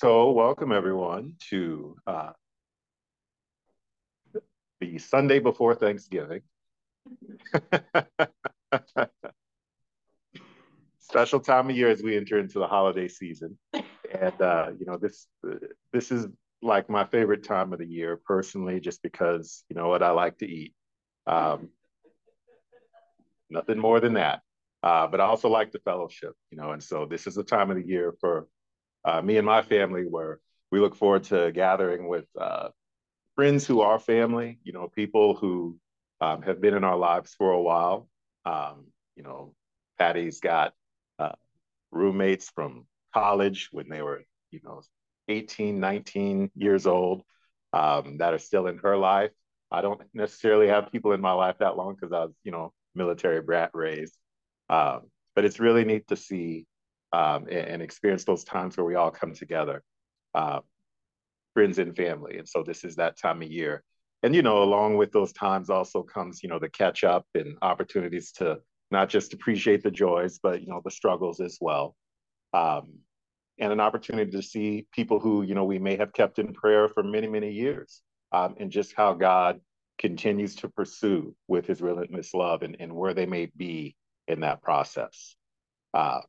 So, welcome everyone to uh, the Sunday before Thanksgiving. Special time of year as we enter into the holiday season, and uh, you know this this is like my favorite time of the year personally, just because you know what I like to eat. Um, nothing more than that. Uh, but I also like the fellowship, you know, and so this is the time of the year for uh, me and my family where we look forward to gathering with uh, friends who are family, you know, people who um, have been in our lives for a while. Um, you know, Patty's got uh, roommates from college when they were, you know, 18, 19 years old um, that are still in her life. I don't necessarily have people in my life that long because I was, you know, military brat raised. Um, but it's really neat to see um, and, and, experience those times where we all come together, uh, friends and family. And so this is that time of year. And, you know, along with those times also comes, you know, the catch up and opportunities to not just appreciate the joys, but, you know, the struggles as well. Um, and an opportunity to see people who, you know, we may have kept in prayer for many, many years um, and just how God continues to pursue with his relentless love and, and where they may be in that process. Uh,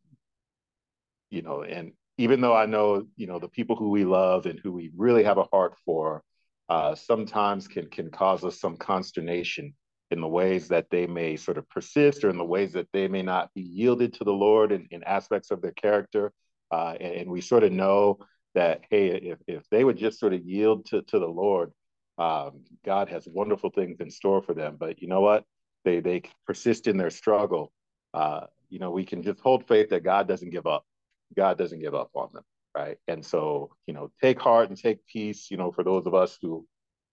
you know, and even though I know, you know, the people who we love and who we really have a heart for, uh, sometimes can can cause us some consternation in the ways that they may sort of persist or in the ways that they may not be yielded to the Lord in, in aspects of their character. Uh, and, and, we sort of know that, hey, if, if they would just sort of yield to, to the Lord, um, God has wonderful things in store for them. But you know what? They, they persist in their struggle. Uh, you know, we can just hold faith that God doesn't give up. God doesn't give up on them, right? And so, you know, take heart and take peace, you know, for those of us who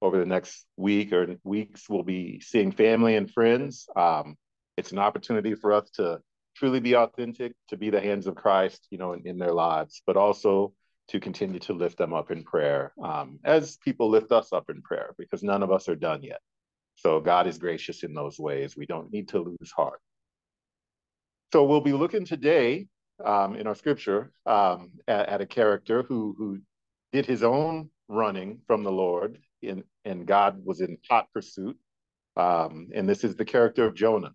over the next week or weeks will be seeing family and friends. Um, it's an opportunity for us to truly be authentic, to be the hands of Christ, you know, in, in their lives, but also to continue to lift them up in prayer um, as people lift us up in prayer, because none of us are done yet. So God is gracious in those ways. We don't need to lose heart. So we'll be looking today um, in our scripture um, at, at, a character who who did his own running from the Lord, in, and God was in hot pursuit. Um, and this is the character of Jonah.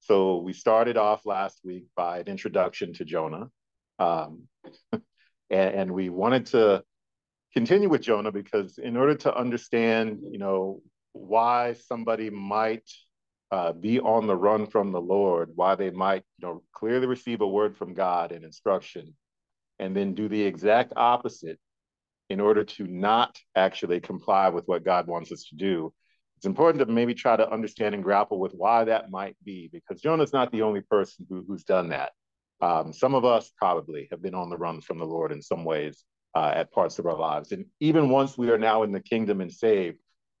So we started off last week by an introduction to Jonah, um, and, and we wanted to continue with Jonah because in order to understand, you know, why somebody might uh, be on the run from the Lord, why they might, you know, clearly receive a word from God and instruction, and then do the exact opposite in order to not actually comply with what God wants us to do. It's important to maybe try to understand and grapple with why that might be, because Jonah's not the only person who, who's done that. Um, some of us probably have been on the run from the Lord in some ways uh, at parts of our lives. And even once we are now in the kingdom and saved,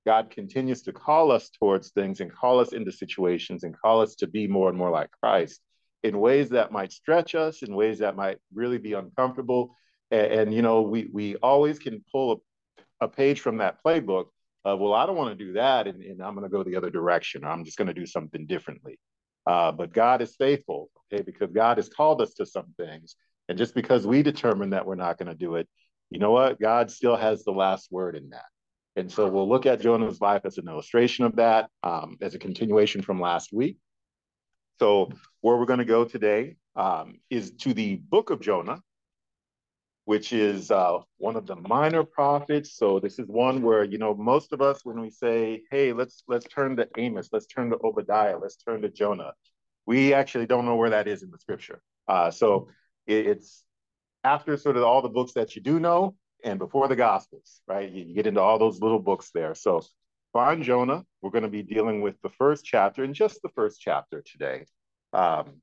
God continues to call us towards things and call us into situations and call us to be more and more like Christ in ways that might stretch us, in ways that might really be uncomfortable. And, and you know, we we always can pull a, a page from that playbook of, well, I don't want to do that, and, and I'm going to go the other direction. Or I'm just going to do something differently. Uh, but God is faithful, okay, because God has called us to some things. And just because we determine that we're not going to do it, you know what? God still has the last word in that. And so we'll look at Jonah's life as an illustration of that, um, as a continuation from last week. So where we're going to go today um, is to the book of Jonah, which is uh, one of the minor prophets. So this is one where you know most of us, when we say, "Hey, let's let's turn to Amos, let's turn to Obadiah, let's turn to Jonah," we actually don't know where that is in the scripture. Uh, so it, it's after sort of all the books that you do know, and before the Gospels, right? You, get into all those little books there. So find Jonah. We're going to be dealing with the first chapter and just the first chapter today. Um,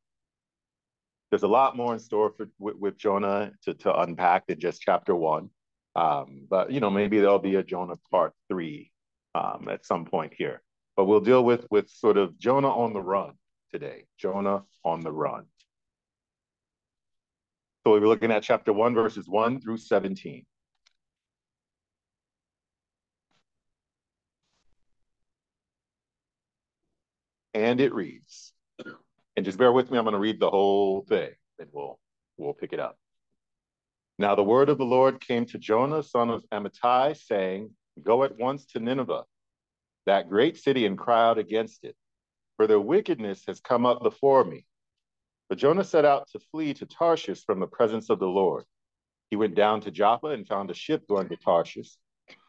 there's a lot more in store for with, with Jonah to, to unpack than just chapter one. Um, but you know, maybe there'll be a Jonah part three um, at some point here. But we'll deal with with sort of Jonah on the run today. Jonah on the run. So we'll be looking at chapter one, verses one through 17. And it reads. And just bear with me, I'm going to read the whole thing, and we'll we'll pick it up. Now the word of the Lord came to Jonah, son of Amittai, saying, Go at once to Nineveh, that great city, and cry out against it, for their wickedness has come up before me. But Jonah set out to flee to Tarshish from the presence of the Lord. He went down to Joppa and found a ship going to Tarshish.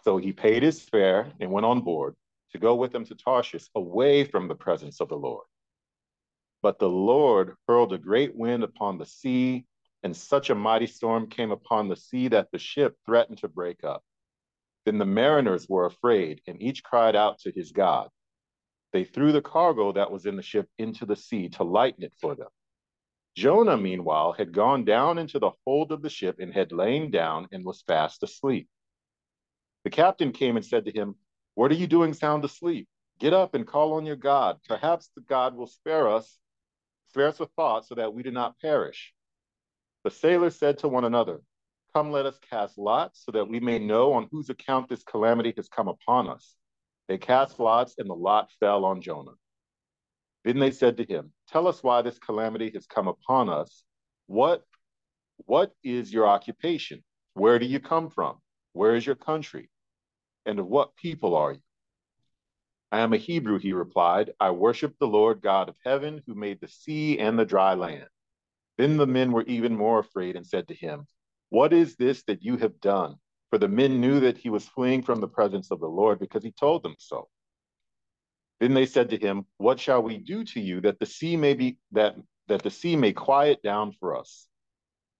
So he paid his fare and went on board to go with them to Tarshish, away from the presence of the Lord. But the Lord hurled a great wind upon the sea, and such a mighty storm came upon the sea that the ship threatened to break up. Then the mariners were afraid, and each cried out to his God. They threw the cargo that was in the ship into the sea to lighten it for them. Jonah, meanwhile, had gone down into the hold of the ship and had lain down and was fast asleep. The captain came and said to him, What are you doing sound asleep? Get up and call on your God. Perhaps the God will spare us, spare us a thought so that we do not perish. The sailors said to one another, Come, let us cast lots so that we may know on whose account this calamity has come upon us. They cast lots, and the lot fell on Jonah. Then they said to him, Tell us why this calamity has come upon us. What, what is your occupation? Where do you come from? Where is your country? And of what people are you? I am a Hebrew, he replied. I worship the Lord God of heaven, who made the sea and the dry land. Then the men were even more afraid and said to him, What is this that you have done? For the men knew that he was fleeing from the presence of the Lord because he told them so. Then they said to him, What shall we do to you that the sea may be that that the sea may quiet down for us?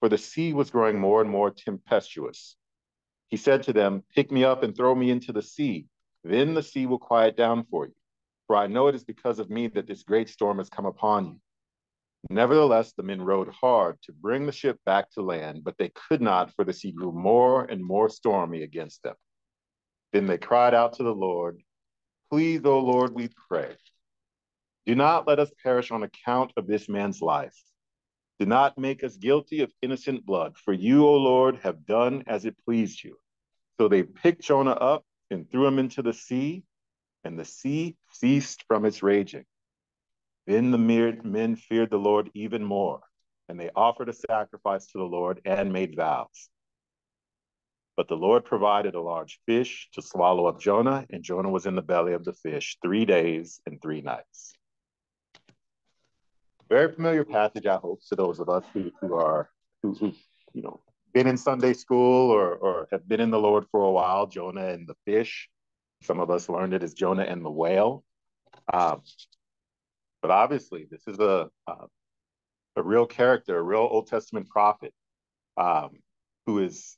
For the sea was growing more and more tempestuous. He said to them, Pick me up and throw me into the sea. Then the sea will quiet down for you. For I know it is because of me that this great storm has come upon you. Nevertheless, the men rowed hard to bring the ship back to land, but they could not, for the sea grew more and more stormy against them. Then they cried out to the Lord, Please, O Lord, we pray. Do not let us perish on account of this man's life. Do not make us guilty of innocent blood, for you, O Lord, have done as it pleased you. So they picked Jonah up and threw him into the sea, and the sea ceased from its raging. Then the men feared the Lord even more, and they offered a sacrifice to the Lord and made vows. But the Lord provided a large fish to swallow up Jonah, and Jonah was in the belly of the fish three days and three nights. Very familiar passage, I hope, to those of us who, who are who, who you know been in Sunday school or or have been in the Lord for a while. Jonah and the fish. Some of us learned it as Jonah and the whale. Um, but obviously, this is a uh, a real character, a real Old Testament prophet, um, who is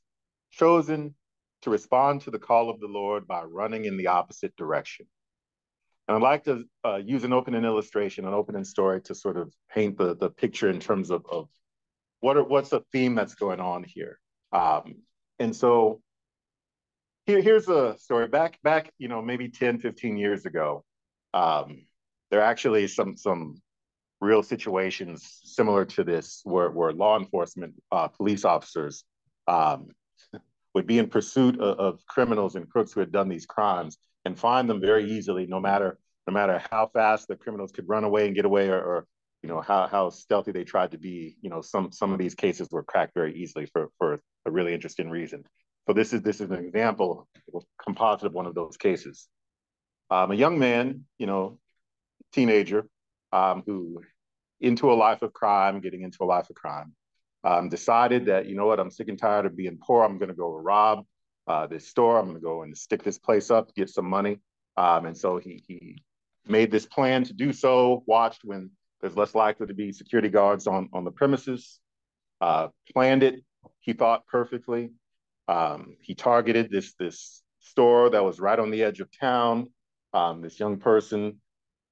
chosen to respond to the call of the Lord by running in the opposite direction. And I'd like to uh, use an opening illustration, an opening story to sort of paint the, the picture in terms of, of what are, what's the theme that's going on here. Um, and so here, here's a story back, back, you know, maybe 10, 15 years ago. Um, there are actually some, some real situations similar to this where, where law enforcement, uh, police officers um, would be in pursuit of, of criminals and crooks who had done these crimes and find them very easily, no matter no matter how fast the criminals could run away and get away, or, or you know how how stealthy they tried to be. You know, some some of these cases were cracked very easily for for a really interesting reason. So this is this is an example, composite of one of those cases. Um, a young man, you know, teenager, um, who into a life of crime, getting into a life of crime, um, decided that, you know what, I'm sick and tired of being poor. I'm going to go rob uh, this store. I'm going to go and stick this place up, get some money. Um, and so he, he made this plan to do so, watched when there's less likely to be security guards on, on the premises, uh, planned it, he thought perfectly. Um, he targeted this, this store that was right on the edge of town. Um, this young person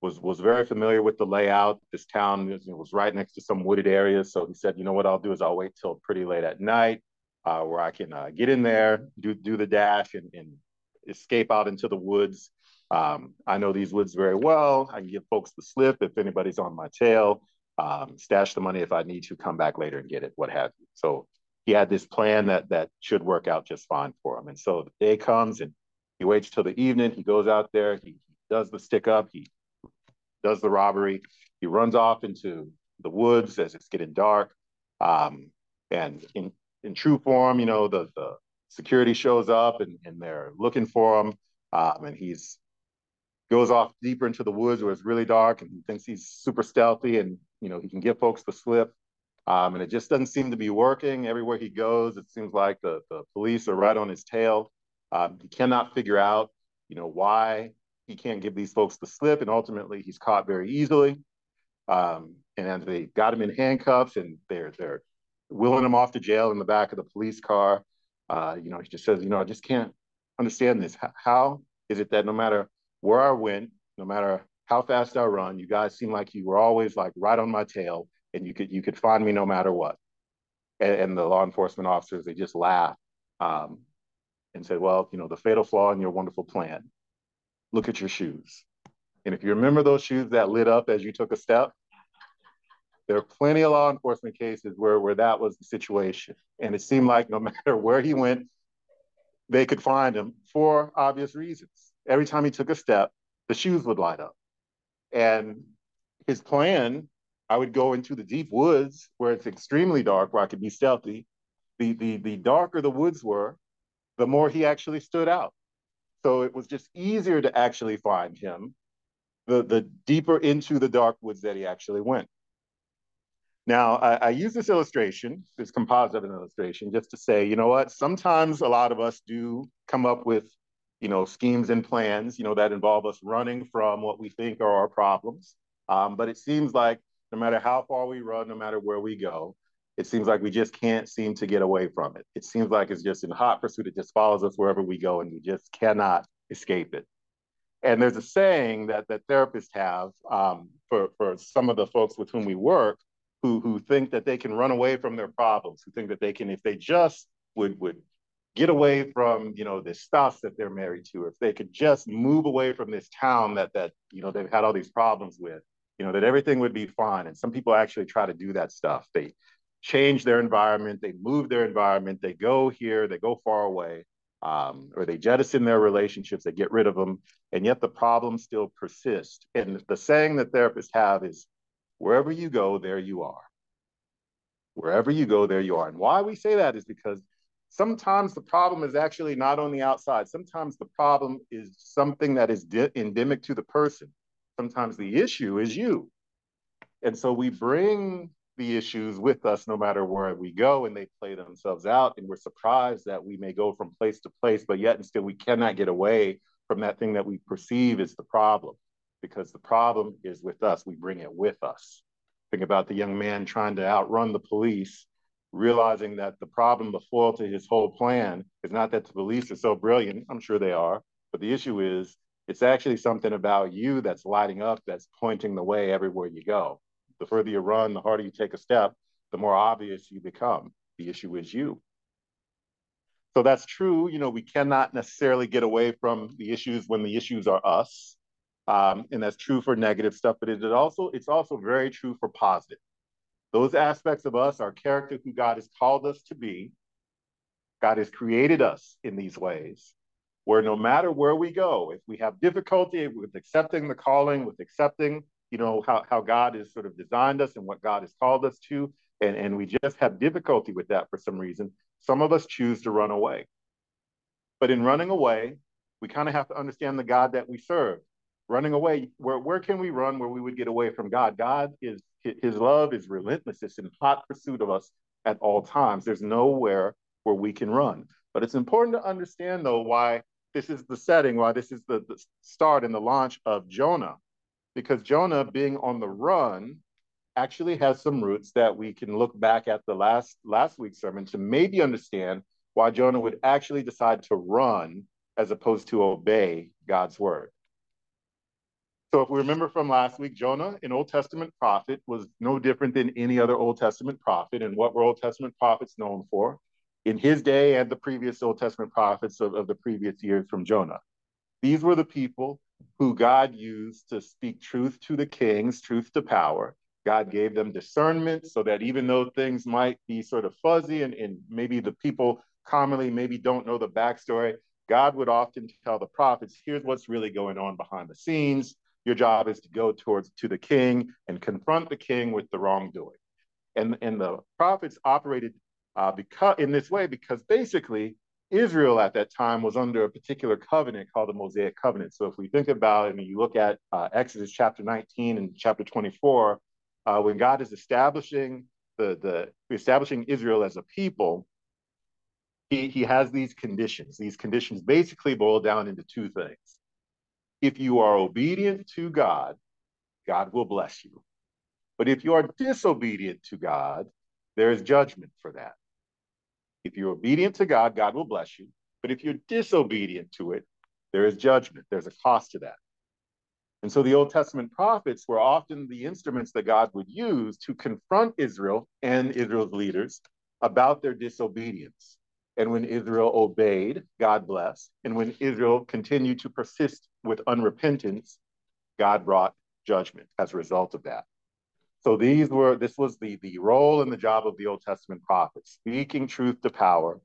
was was very familiar with the layout. This town was, was right next to some wooded areas, so he said, "You know what I'll do is I'll wait till pretty late at night, uh, where I can uh, get in there, do do the dash, and, and escape out into the woods. Um, I know these woods very well. I can give folks the slip if anybody's on my tail. Um, stash the money if I need to. Come back later and get it, what have you." So he had this plan that that should work out just fine for him. And so the day comes, and he waits till the evening. He goes out there. He, he does the stick up. He does the robbery. He runs off into the woods as it's getting dark. Um, and in, in true form, you know, the, the security shows up and, and they're looking for him. Um, and he's goes off deeper into the woods where it's really dark and he thinks he's super stealthy and, you know, he can give folks the slip. Um, and it just doesn't seem to be working. Everywhere he goes, it seems like the, the police are right on his tail. Um, he cannot figure out, you know, why he can't give these folks the slip. And ultimately, he's caught very easily. Um, and they got him in handcuffs and they're, they're wheeling him off to jail in the back of the police car. Uh, you know, he just says, you know, I just can't understand this. How is it that no matter where I went, no matter how fast I run, you guys seem like you were always like right on my tail and you could you could find me no matter what. And, and the law enforcement officers they just laughed um, and said, "Well, you know, the fatal flaw in your wonderful plan. Look at your shoes." And if you remember those shoes that lit up as you took a step, there are plenty of law enforcement cases where where that was the situation, and it seemed like no matter where he went, they could find him for obvious reasons. Every time he took a step, the shoes would light up, and his plan I would go into the deep woods where it's extremely dark, where I could be stealthy. The the the darker the woods were, the more he actually stood out. So it was just easier to actually find him, the the deeper into the dark woods that he actually went. Now I, I use this illustration, this composite of an illustration, just to say, you know what? Sometimes a lot of us do come up with, you know, schemes and plans, you know, that involve us running from what we think are our problems. Um, but it seems like no matter how far we run, no matter where we go, it seems like we just can't seem to get away from it. It seems like it's just in hot pursuit. It just follows us wherever we go, and we just cannot escape it. And there's a saying that that therapists have um, for for some of the folks with whom we work, who who think that they can run away from their problems, who think that they can, if they just would would get away from you know this spouse that they're married to, or if they could just move away from this town that that you know they've had all these problems with, you know, that everything would be fine. And some people actually try to do that stuff. They change their environment, they move their environment, they go here, they go far away, um, or they jettison their relationships, they get rid of them, and yet the problems still persist. And the saying that therapists have is wherever you go, there you are. Wherever you go, there you are. And why we say that is because sometimes the problem is actually not on the outside. Sometimes the problem is something that is endemic to the person sometimes the issue is you. And so we bring the issues with us no matter where we go and they play themselves out. And we're surprised that we may go from place to place, but yet and still we cannot get away from that thing that we perceive is the problem because the problem is with us. We bring it with us. Think about the young man trying to outrun the police, realizing that the problem, the foil to his whole plan, is not that the police are so brilliant. I'm sure they are. But the issue is it's actually something about you that's lighting up, that's pointing the way everywhere you go. The further you run, the harder you take a step, the more obvious you become. The issue is you. So that's true. You know, we cannot necessarily get away from the issues when the issues are us. Um, and that's true for negative stuff, but it also it's also very true for positive. Those aspects of us, our character, who God has called us to be, God has created us in these ways where no matter where we go, if we have difficulty with accepting the calling, with accepting, you know, how, how God has sort of designed us and what God has called us to, and, and we just have difficulty with that for some reason, some of us choose to run away. But in running away, we kind of have to understand the God that we serve. Running away, where, where can we run where we would get away from God? God is, his love is relentless. It's in hot pursuit of us at all times. There's nowhere where we can run. But it's important to understand, though, why this is the setting, why this is the, the start and the launch of Jonah, because Jonah being on the run actually has some roots that we can look back at the last last week's sermon to maybe understand why Jonah would actually decide to run as opposed to obey God's word. So if we remember from last week, Jonah, an Old Testament prophet, was no different than any other Old Testament prophet. And what were Old Testament prophets known for? in his day and the previous Old Testament prophets of, of the previous years from Jonah. These were the people who God used to speak truth to the kings, truth to power. God gave them discernment so that even though things might be sort of fuzzy and, and maybe the people commonly maybe don't know the backstory, God would often tell the prophets, here's what's really going on behind the scenes. Your job is to go towards to the king and confront the king with the wrongdoing. And, and the prophets operated uh, because in this way because basically Israel at that time was under a particular covenant called the Mosaic covenant. So if we think about it and you look at uh, Exodus chapter 19 and chapter 24, uh, when God is establishing the the establishing Israel as a people, he, he has these conditions. These conditions basically boil down into two things. If you are obedient to God, God will bless you. But if you are disobedient to God, there is judgment for that. If you're obedient to God, God will bless you. But if you're disobedient to it, there is judgment. There's a cost to that. And so the Old Testament prophets were often the instruments that God would use to confront Israel and Israel's leaders about their disobedience. And when Israel obeyed, God blessed. And when Israel continued to persist with unrepentance, God brought judgment as a result of that. So these were this was the the role and the job of the Old Testament prophets, speaking truth to power,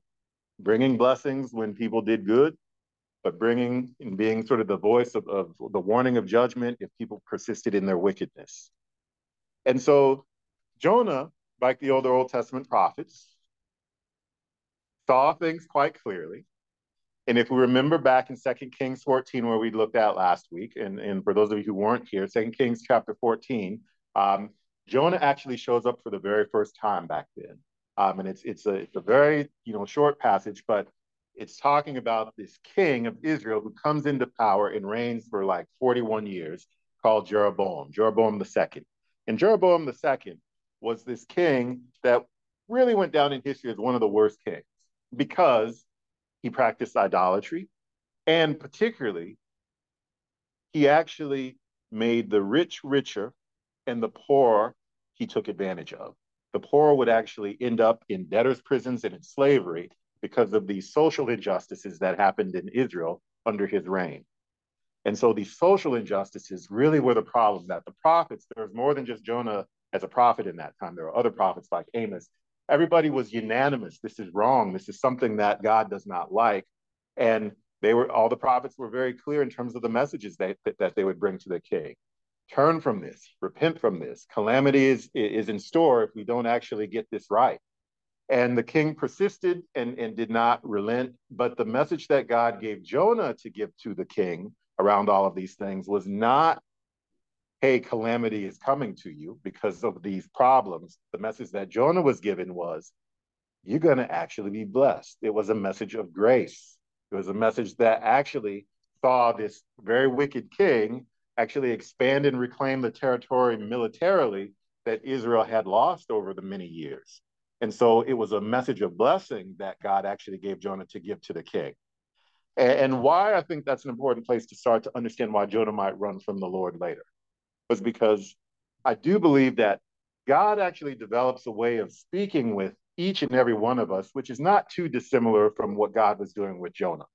bringing blessings when people did good, but bringing and being sort of the voice of, of the warning of judgment if people persisted in their wickedness. And so Jonah, like the older Old Testament prophets, saw things quite clearly. And if we remember back in 2 Kings 14, where we looked at last week, and, and for those of you who weren't here, 2 Kings chapter 14, um, Jonah actually shows up for the very first time back then. Um, and it's it's a it's a very you know short passage, but it's talking about this king of Israel who comes into power and reigns for like 41 years, called Jeroboam, Jeroboam second. And Jeroboam the second was this king that really went down in history as one of the worst kings because he practiced idolatry, and particularly, he actually made the rich richer and the poor he took advantage of. The poor would actually end up in debtors' prisons and in slavery because of these social injustices that happened in Israel under his reign. And so these social injustices really were the problem that the prophets, there was more than just Jonah as a prophet in that time. There were other prophets like Amos everybody was unanimous. This is wrong. This is something that God does not like. And they were all the prophets were very clear in terms of the messages that, that they would bring to the king. Turn from this, repent from this. Calamity is, is in store if we don't actually get this right. And the king persisted and, and did not relent. But the message that God gave Jonah to give to the king around all of these things was not hey, calamity is coming to you because of these problems, the message that Jonah was given was, you're going to actually be blessed. It was a message of grace. It was a message that actually saw this very wicked king actually expand and reclaim the territory militarily that Israel had lost over the many years. And so it was a message of blessing that God actually gave Jonah to give to the king. And, why I think that's an important place to start to understand why Jonah might run from the Lord later was because I do believe that God actually develops a way of speaking with each and every one of us, which is not too dissimilar from what God was doing with Jonah.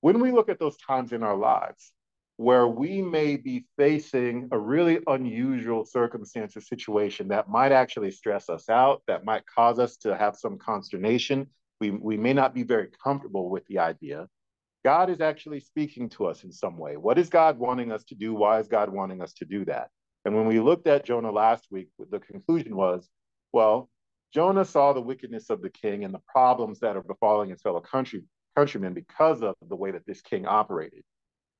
When we look at those times in our lives where we may be facing a really unusual circumstance or situation that might actually stress us out, that might cause us to have some consternation, we, we may not be very comfortable with the idea. God is actually speaking to us in some way. What is God wanting us to do? Why is God wanting us to do that? And when we looked at Jonah last week, the conclusion was, well, Jonah saw the wickedness of the king and the problems that are befalling his fellow country, countrymen because of the way that this king operated.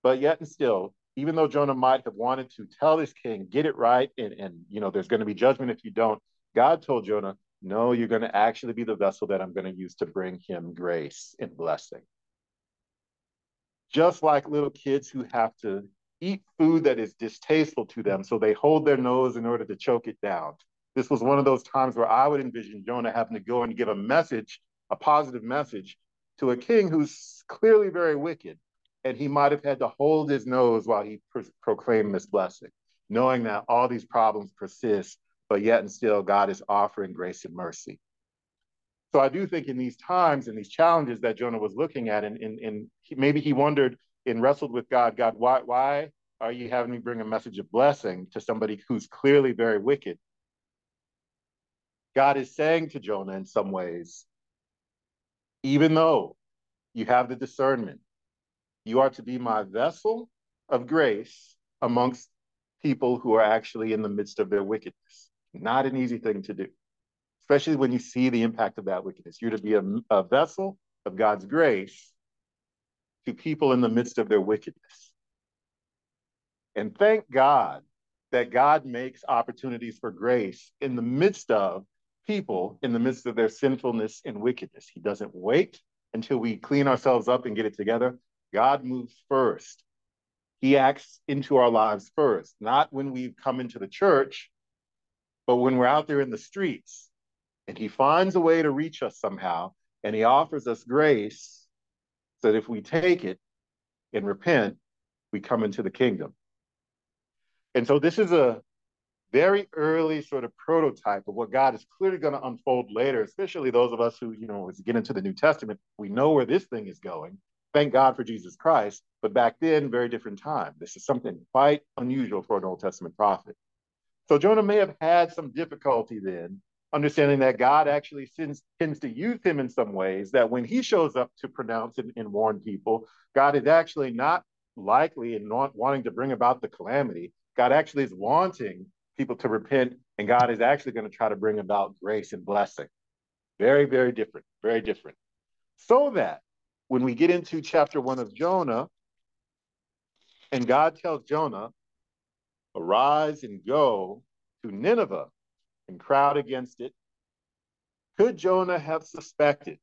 But yet and still, even though Jonah might have wanted to tell this king, get it right, and, and you know, there's going to be judgment if you don't, God told Jonah, no, you're going to actually be the vessel that I'm going to use to bring him grace and blessing just like little kids who have to eat food that is distasteful to them, so they hold their nose in order to choke it down. This was one of those times where I would envision Jonah having to go and give a message, a positive message, to a king who's clearly very wicked. And he might have had to hold his nose while he pro- proclaimed this blessing, knowing that all these problems persist, but yet and still God is offering grace and mercy. So I do think in these times and these challenges that Jonah was looking at, and, and, and he, maybe he wondered and wrestled with God, God, why, why are you having me bring a message of blessing to somebody who's clearly very wicked? God is saying to Jonah in some ways, even though you have the discernment, you are to be my vessel of grace amongst people who are actually in the midst of their wickedness. Not an easy thing to do. Especially when you see the impact of that wickedness. You're to be a, a vessel of God's grace to people in the midst of their wickedness. And thank God that God makes opportunities for grace in the midst of people, in the midst of their sinfulness and wickedness. He doesn't wait until we clean ourselves up and get it together. God moves first. He acts into our lives first, not when we've come into the church, but when we're out there in the streets. And He finds a way to reach us somehow, and He offers us grace so that if we take it and repent, we come into the kingdom. And so this is a very early sort of prototype of what God is clearly going to unfold later, especially those of us who, you know, as we get into the New Testament, we know where this thing is going. Thank God for Jesus Christ. But back then, very different time. This is something quite unusual for an Old Testament prophet. So Jonah may have had some difficulty then, understanding that God actually tends, tends to use him in some ways, that when he shows up to pronounce and, and warn people, God is actually not likely and not wanting to bring about the calamity. God actually is wanting people to repent, and God is actually going to try to bring about grace and blessing. Very, very different, very different. So that when we get into chapter one of Jonah, and God tells Jonah, arise and go to Nineveh and crowd against it, could Jonah have suspected?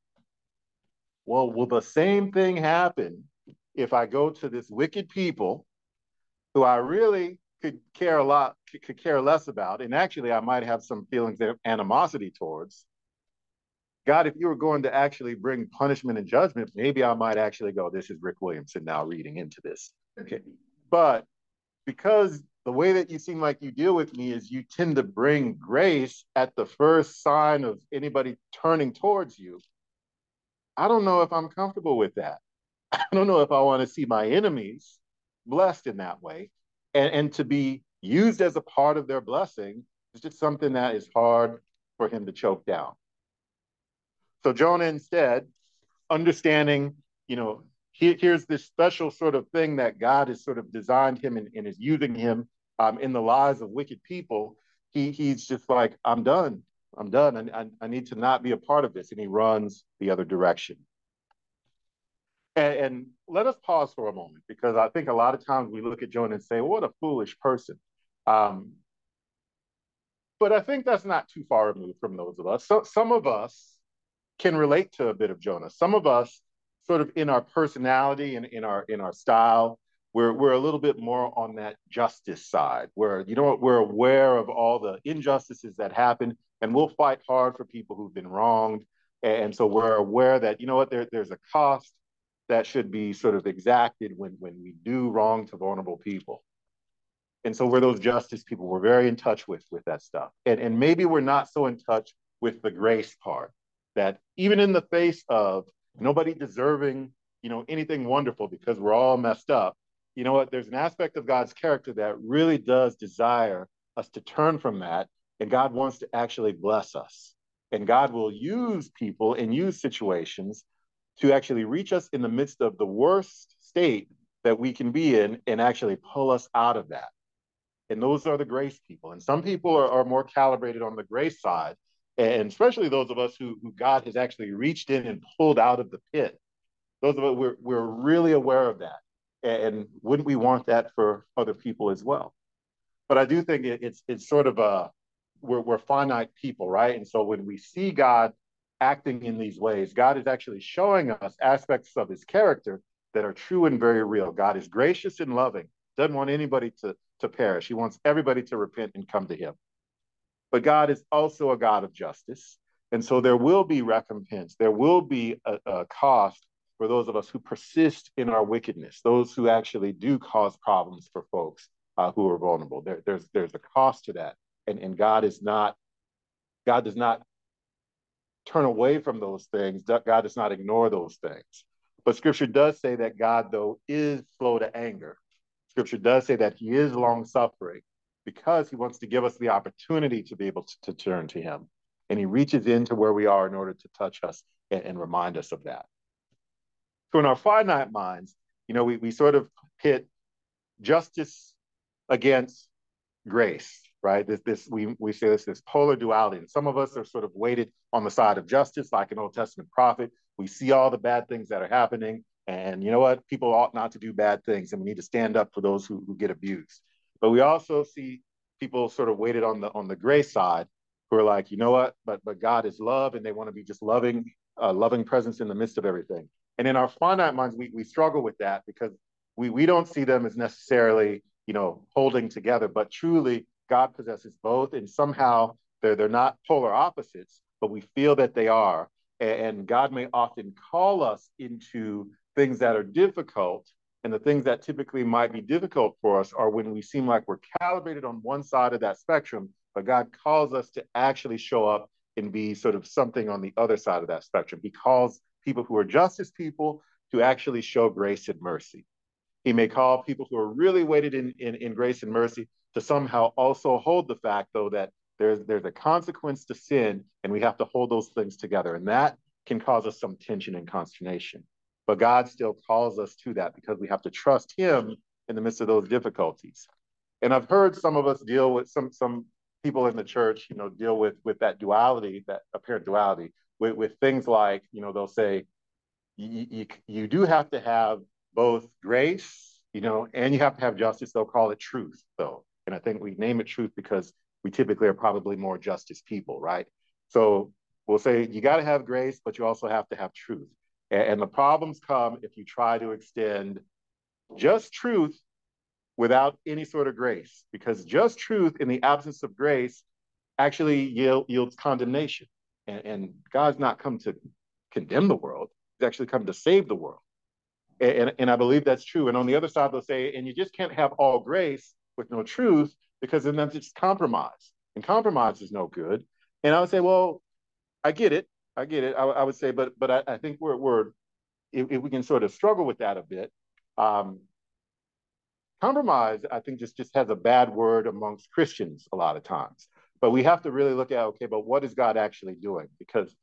Well, will the same thing happen if I go to this wicked people who I really could care a lot, could care less about, and actually I might have some feelings of animosity towards. God, if you were going to actually bring punishment and judgment, maybe I might actually go, this is Rick Williamson now reading into this. Okay. But because the way that you seem like you deal with me is you tend to bring grace at the first sign of anybody turning towards you. I don't know if I'm comfortable with that. I don't know if I want to see my enemies blessed in that way and, and to be used as a part of their blessing is just something that is hard for him to choke down. So Jonah instead, understanding, you know, he, here's this special sort of thing that God has sort of designed him and, and is using him um, in the lives of wicked people. He, he's just like, I'm done. I'm done. I, I, I need to not be a part of this. And he runs the other direction. And, and, let us pause for a moment because I think a lot of times we look at Jonah and say, what a foolish person. Um, but I think that's not too far removed from those of us. So some of us can relate to a bit of Jonah. Some of us, sort of in our personality and in our in our style, we're we're a little bit more on that justice side, where you know what, we're aware of all the injustices that happen, and we'll fight hard for people who've been wronged. And so we're aware that you know what there, there's a cost that should be sort of exacted when, when we do wrong to vulnerable people. And so we're those justice people. We're very in touch with, with that stuff. And, and maybe we're not so in touch with the grace part that even in the face of nobody deserving, you know, anything wonderful because we're all messed up, you know what? There's an aspect of God's character that really does desire us to turn from that. And God wants to actually bless us. And God will use people and use situations to actually reach us in the midst of the worst state that we can be in and actually pull us out of that. And those are the grace people. And some people are, are more calibrated on the grace side, and especially those of us who, who God has actually reached in and pulled out of the pit. Those of us, we're, we're really aware of that. And wouldn't we want that for other people as well? But I do think it, it's it's sort of a we're, we're finite people, right? And so when we see God acting in these ways. God is actually showing us aspects of his character that are true and very real. God is gracious and loving, doesn't want anybody to, to perish. He wants everybody to repent and come to him. But God is also a God of justice. And so there will be recompense, there will be a, a cost for those of us who persist in our wickedness, those who actually do cause problems for folks uh, who are vulnerable. There, there's, there's a cost to that. And, and God is not, God does not turn away from those things. God does not ignore those things. But scripture does say that God, though, is slow to anger. Scripture does say that he is long suffering because he wants to give us the opportunity to be able to, to, turn to him. And he reaches into where we are in order to touch us and, and remind us of that. So in our finite minds, you know, we, we sort of pit justice against grace. right? This, this we, we say this, this polar duality. And some of us are sort of weighted on the side of justice, like an Old Testament prophet. We see all the bad things that are happening. And you know what? People ought not to do bad things, and we need to stand up for those who, who get abused. But we also see people sort of weighted on the on the gray side, who are like, you know what? But but God is love, and they want to be just loving, uh, loving presence in the midst of everything. And in our finite minds, we we struggle with that because we we don't see them as necessarily you know holding together, but truly God possesses both, and somehow they're they're not polar opposites, but we feel that they are. And God may often call us into things that are difficult. And the things that typically might be difficult for us are when we seem like we're calibrated on one side of that spectrum, but God calls us to actually show up and be sort of something on the other side of that spectrum. He calls people who are justice people to actually show grace and mercy. He may call people who are really weighted in, in, in grace and mercy to somehow also hold the fact, though, that there's, there's a consequence to sin, and we have to hold those things together. And that can cause us some tension and consternation. But God still calls us to that because we have to trust Him in the midst of those difficulties. And I've heard some of us deal with some some people in the church, you know, deal with with that duality, that apparent duality, with, with things like, you know, they'll say, you, you, do have to have both grace, you know, and you have to have justice. They'll call it truth, though. And I think we name it truth because we typically are probably more justice people, right? So we'll say you got to have grace, but you also have to have truth. And, and the problems come if you try to extend just truth without any sort of grace, because just truth in the absence of grace actually yield, yields condemnation. And, and, God's not come to condemn the world, He's actually come to save the world. And, and, and I believe that's true. And on the other side, they'll say, and you just can't have all grace with no truth, because then that's just compromise. And compromise is no good. And I would say, well, I get it. I get it. I, I would say, but but I, I think we're we're if, if, we can sort of struggle with that a bit. Um, compromise, I think, just just has a bad word amongst Christians a lot of times. But we have to really look at okay, but what is God actually doing? Because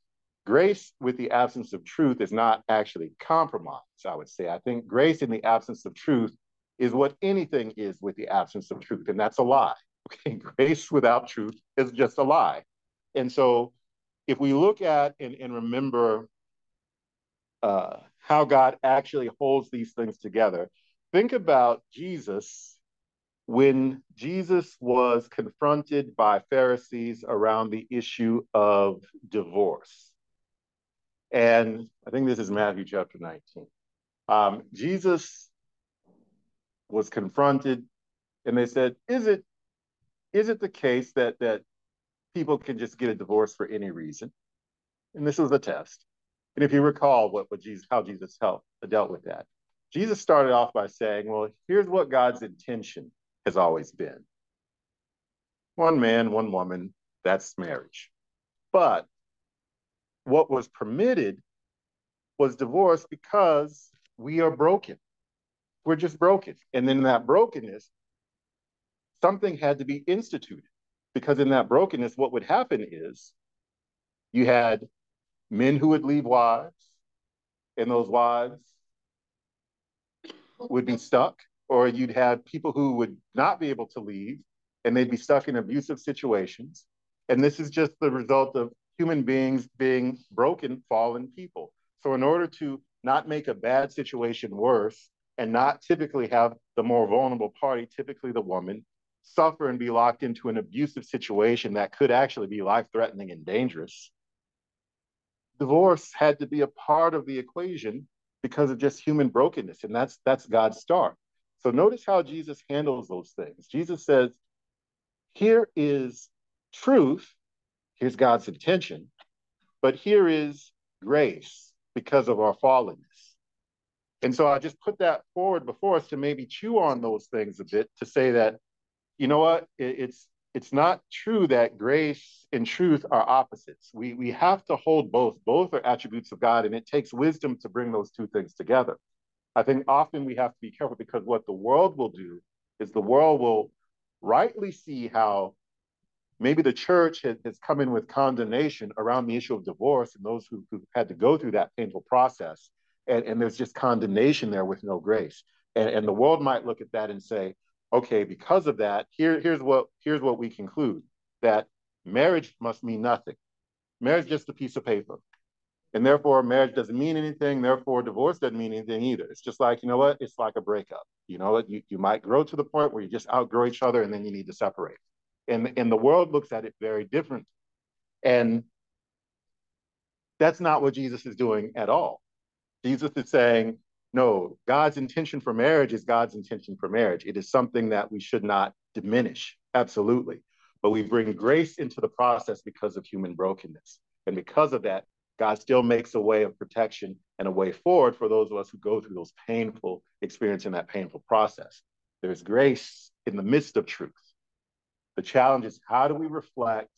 grace with the absence of truth is not actually compromise. I would say. I think grace in the absence of truth is what anything is with the absence of truth, and that's a lie. Okay, grace without truth is just a lie. And so if we look at and, and remember uh, how God actually holds these things together, think about Jesus when Jesus was confronted by Pharisees around the issue of divorce. And I think this is Matthew chapter 19. Um, Jesus was confronted and they said, Is it is it the case that that people can just get a divorce for any reason. And this was a test. And if you recall what, what Jesus, how Jesus helped, dealt with that, Jesus started off by saying, well, here's what God's intention has always been. One man, one woman, that's marriage. But what was permitted was divorce because we are broken. We're just broken. And in that brokenness, something had to be instituted because in that brokenness, what would happen is you had men who would leave wives, and those wives would be stuck, or you'd have people who would not be able to leave, and they'd be stuck in abusive situations. And this is just the result of human beings being broken, fallen people. So, in order to not make a bad situation worse and not typically have the more vulnerable party, typically the woman, suffer and be locked into an abusive situation that could actually be life threatening and dangerous. Divorce had to be a part of the equation because of just human brokenness, and that's that's God's start. So notice how Jesus handles those things. Jesus says, "Here is truth, here's God's intention, but here is grace because of our fallenness." And so I just put that forward before us to maybe chew on those things a bit to say that you know what? It, it's it's not true that grace and truth are opposites. We we have to hold both. Both are attributes of God, and it takes wisdom to bring those two things together. I think often we have to be careful because what the world will do is the world will rightly see how maybe the church has, has come in with condemnation around the issue of divorce and those who, who had to go through that painful process. And, and there's just condemnation there with no grace. And, and the world might look at that and say, okay, because of that, here, here's what here's what we conclude that marriage must mean nothing. Marriage is just a piece of paper. And therefore, marriage doesn't mean anything. Therefore, divorce doesn't mean anything either. It's just like, you know what? It's like a breakup. You know, what? you, you might grow to the point where you just outgrow each other and then you need to separate. And, and the world looks at it very different. And that's not what Jesus is doing at all. Jesus is saying, no, God's intention for marriage is God's intention for marriage. It is something that we should not diminish, absolutely. But we bring grace into the process because of human brokenness. And because of that, God still makes a way of protection and a way forward for those of us who go through those painful experience in that painful process. There's grace in the midst of truth. The challenge is how do we reflect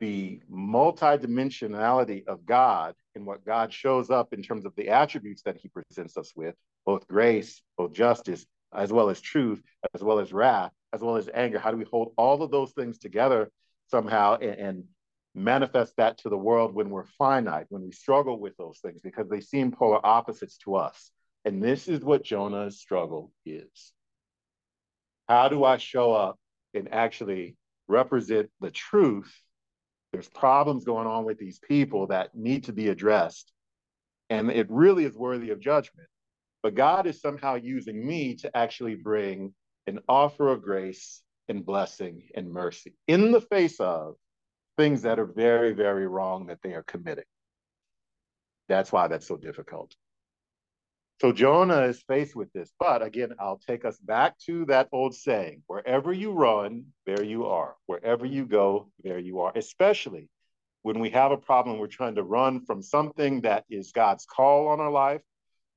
the multidimensionality of God and what God shows up in terms of the attributes that he presents us with, both grace, both justice, as well as truth, as well as wrath, as well as anger. How do we hold all of those things together somehow and, and manifest that to the world when we're finite, when we struggle with those things, because they seem polar opposites to us. And this is what Jonah's struggle is. How do I show up and actually represent the truth there's problems going on with these people that need to be addressed. And it really is worthy of judgment. But God is somehow using me to actually bring an offer of grace and blessing and mercy in the face of things that are very, very wrong that they are committing. That's why that's so difficult. So Jonah is faced with this. But again, I'll take us back to that old saying wherever you run, there you are. Wherever you go, there you are. Especially when we have a problem, we're trying to run from something that is God's call on our life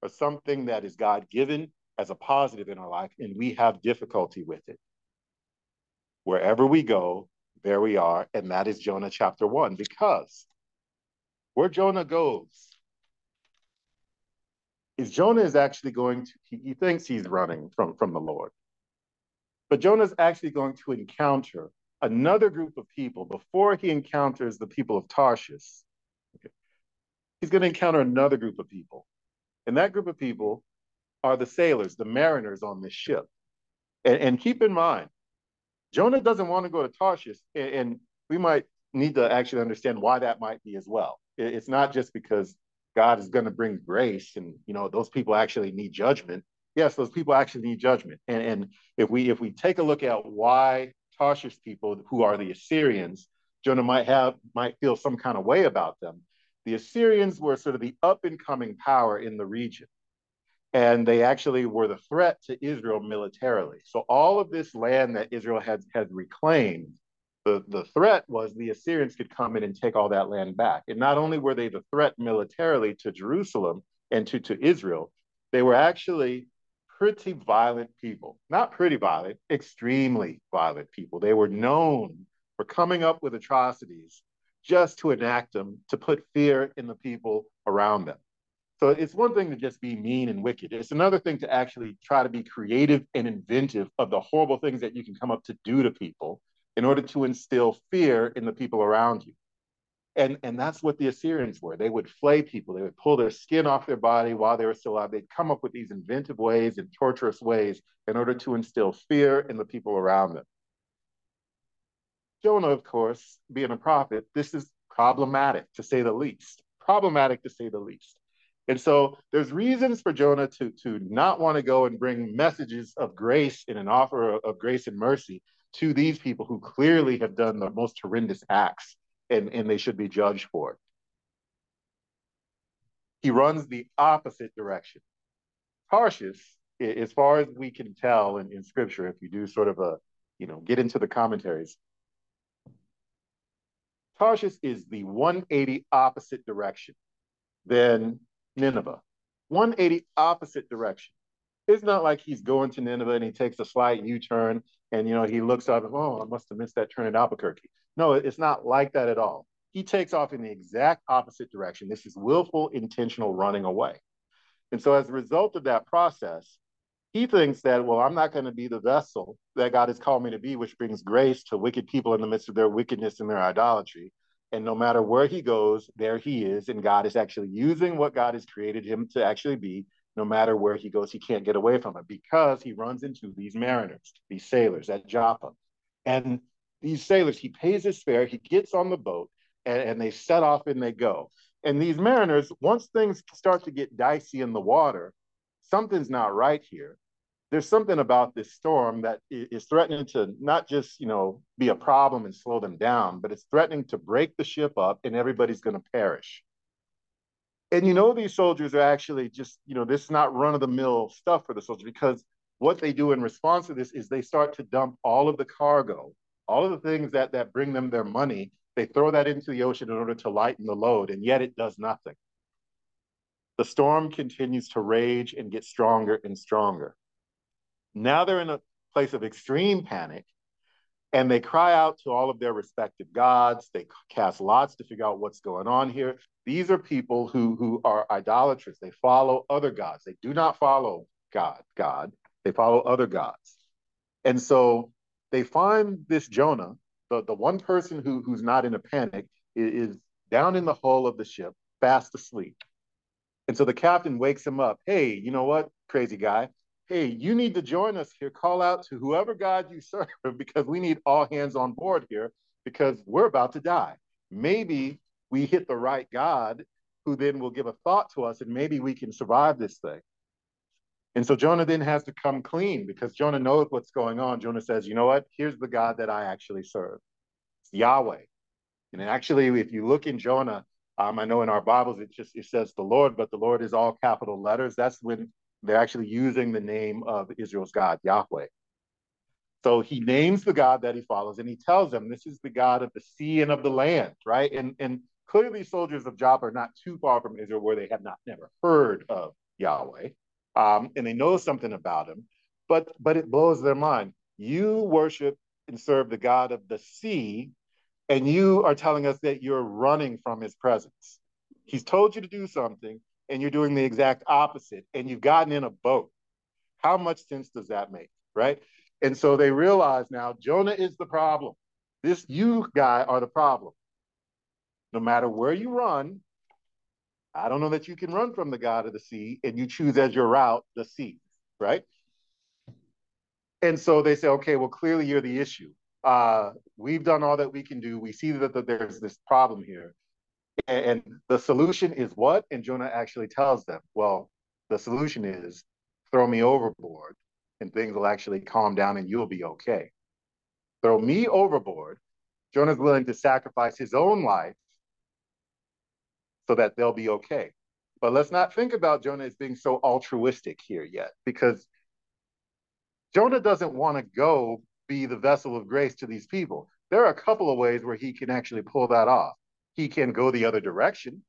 or something that is God given as a positive in our life, and we have difficulty with it. Wherever we go, there we are. And that is Jonah chapter one, because where Jonah goes, is Jonah is actually going to, he, he thinks he's running from, from the Lord. But Jonah is actually going to encounter another group of people before he encounters the people of Tarshish. Okay. He's going to encounter another group of people. And that group of people are the sailors, the mariners on this ship. And, and keep in mind, Jonah doesn't want to go to Tarshish. And, and, we might need to actually understand why that might be as well. It, it's not just because God is going to bring grace, and you know those people actually need judgment. Yes, those people actually need judgment. And and if we if we take a look at why Tarshish people, who are the Assyrians, Jonah might have might feel some kind of way about them. The Assyrians were sort of the up and coming power in the region, and they actually were the threat to Israel militarily. So all of this land that Israel had had reclaimed the, the threat was the Assyrians could come in and take all that land back. And not only were they the threat militarily to Jerusalem and to, to Israel, they were actually pretty violent people. Not pretty violent, extremely violent people. They were known for coming up with atrocities just to enact them, to put fear in the people around them. So it's one thing to just be mean and wicked. It's another thing to actually try to be creative and inventive of the horrible things that you can come up to do to people in order to instill fear in the people around you. And, and that's what the Assyrians were. They would flay people, they would pull their skin off their body while they were still alive. They'd come up with these inventive ways and torturous ways in order to instill fear in the people around them. Jonah, of course, being a prophet, this is problematic to say the least. Problematic to say the least. And so there's reasons for Jonah to, to not want to go and bring messages of grace in an offer of, of grace and mercy to these people who clearly have done the most horrendous acts and, and they should be judged for it. He runs the opposite direction. Tarshish, as far as we can tell in, in scripture, if you do sort of a, you know, get into the commentaries, Tarshish is the 180 opposite direction than Nineveh. 180 opposite direction. It's not like he's going to Nineveh and he takes a slight U-turn and you know he looks up, oh, I must have missed that turn at Albuquerque. No, it's not like that at all. He takes off in the exact opposite direction. This is willful, intentional running away. And so as a result of that process, he thinks that, well, I'm not going to be the vessel that God has called me to be, which brings grace to wicked people in the midst of their wickedness and their idolatry. And no matter where he goes, there he is. And God is actually using what God has created him to actually be no matter where he goes, he can't get away from it because he runs into these mariners, these sailors at Joppa. And these sailors, he pays his fare, he gets on the boat, and, and they set off and they go. And these mariners, once things start to get dicey in the water, something's not right here. There's something about this storm that is threatening to not just, you know, be a problem and slow them down, but it's threatening to break the ship up and everybody's going to perish. And you know, these soldiers are actually just, you know, this is not run of the mill stuff for the soldiers because what they do in response to this is they start to dump all of the cargo, all of the things that that bring them their money they throw that into the ocean in order to lighten the load, and yet it does nothing. The storm continues to rage and get stronger and stronger. Now they're in a place of extreme panic, and they cry out to all of their respective gods. They cast lots to figure out what's going on here. These are people who, who are idolaters. They follow other gods. They do not follow God, God. They follow other gods. And so they find this Jonah the, the one person who, who's not in a panic is, is down in the hull of the ship, fast asleep. And so the captain wakes him up. Hey, you know what, crazy guy? Hey, you need to join us here. Call out to whoever God you serve because we need all hands on board here because we're about to die. Maybe we hit the right God who then will give a thought to us and maybe we can survive this thing. And so Jonah then has to come clean because Jonah knows what's going on. Jonah says, you know what? Here's the God that I actually serve. It's Yahweh. And actually, if you look in Jonah, um, I know in our Bibles it just it says the Lord, but the Lord is all capital letters. That's when they're actually using the name of Israel's God, Yahweh. So he names the God that he follows, and he tells them this is the God of the sea and of the land, right? And and clearly, soldiers of Joppa are not too far from Israel, where they have not never heard of Yahweh um, and they know something about him, but but it blows their mind. You worship and serve the God of the sea, and you are telling us that you're running from his presence. He's told you to do something, and you're doing the exact opposite, and you've gotten in a boat. How much sense does that make, right? And so they realize now Jonah is the problem. This you guy are the problem. No matter where you run, I don't know that you can run from the God of the sea and you choose as your route the sea, right? And so they say, okay, well, clearly you're the issue. Uh, we've done all that we can do. We see that, that there's this problem here. And, the solution is what? And Jonah actually tells them, well, the solution is throw me overboard and things will actually calm down and you'll be okay. Throw me overboard. Jonah's willing to sacrifice his own life so that they'll be okay. But let's not think about Jonah as being so altruistic here yet, because Jonah doesn't want to go be the vessel of grace to these people. There are a couple of ways where he can actually pull that off. He can go the other direction.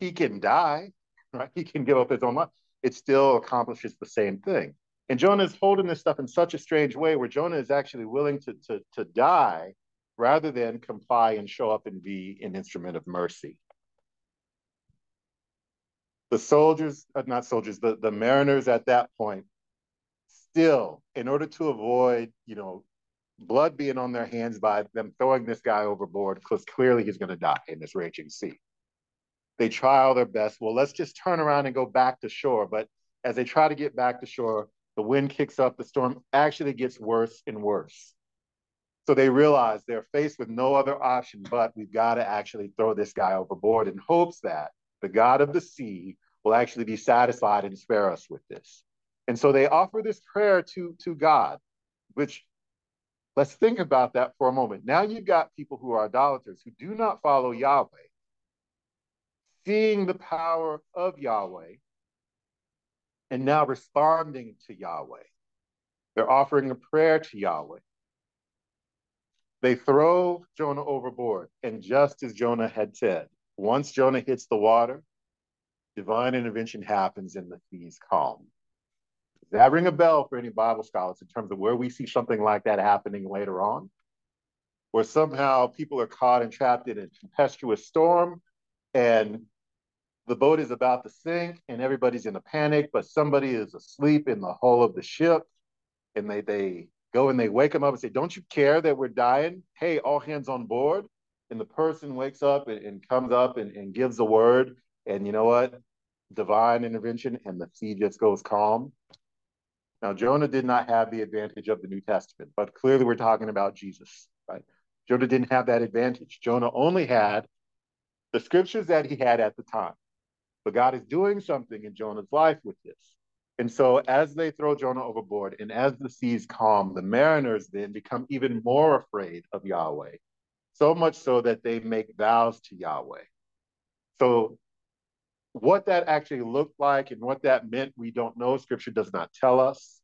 He can die, right? He can give up his own life. It still accomplishes the same thing. And Jonah is holding this stuff in such a strange way where Jonah is actually willing to, to, to die rather than comply and show up and be an instrument of mercy the soldiers, uh, not soldiers, the, the mariners at that point, still, in order to avoid, you know, blood being on their hands by them throwing this guy overboard, because clearly he's going to die in this raging sea. They try all their best. Well, let's just turn around and go back to shore. But as they try to get back to shore, the wind kicks up, the storm actually gets worse and worse. So they realize they're faced with no other option but we've got to actually throw this guy overboard in hopes that the God of the sea, will actually be satisfied and spare us with this. And so they offer this prayer to, to God, which let's think about that for a moment. Now you've got people who are idolaters who do not follow Yahweh, seeing the power of Yahweh, and now responding to Yahweh. They're offering a prayer to Yahweh. They throw Jonah overboard. And just as Jonah had said, once Jonah hits the water, divine intervention happens and the seas calm. Does that ring a bell for any Bible scholars in terms of where we see something like that happening later on? Where somehow people are caught and trapped in a tempestuous storm and the boat is about to sink and everybody's in a panic, but somebody is asleep in the hull of the ship and they, they go and they wake them up and say, Don't you care that we're dying? Hey, all hands on board and the person wakes up and, and comes up and, and gives a word. And you know what? divine intervention and the sea just goes calm. Now, Jonah did not have the advantage of the New Testament, but clearly we're talking about Jesus, right? Jonah didn't have that advantage. Jonah only had the scriptures that he had at the time. But God is doing something in Jonah's life with this. And so, as they throw Jonah overboard and as the seas calm, the mariners then become even more afraid of Yahweh, so much so that they make vows to Yahweh. So, what that actually looked like and what that meant, we don't know. Scripture does not tell us.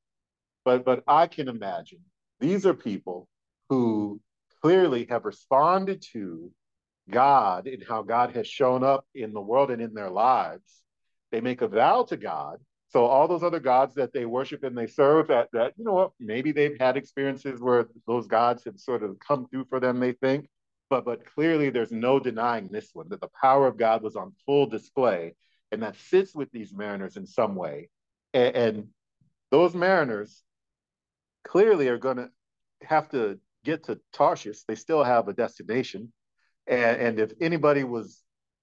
But, but I can imagine these are people who clearly have responded to God and how God has shown up in the world and in their lives. They make a vow to God. So all those other gods that they worship and they serve, that that you know what, maybe they've had experiences where those gods have sort of come through for them. They think, but but clearly there's no denying this one that the power of God was on full display, and that sits with these mariners in some way, and, and those mariners clearly are going to have to get to Tarshish. They still have a destination and, and if anybody was,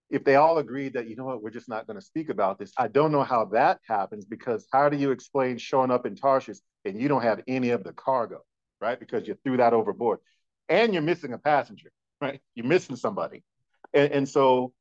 if they all agreed that, you know what, we're just not going to speak about this, I don't know how that happens because how do you explain showing up in Tarshish and you don't have any of the cargo, right? Because you threw that overboard and you're missing a passenger, right? You're missing somebody. And, and so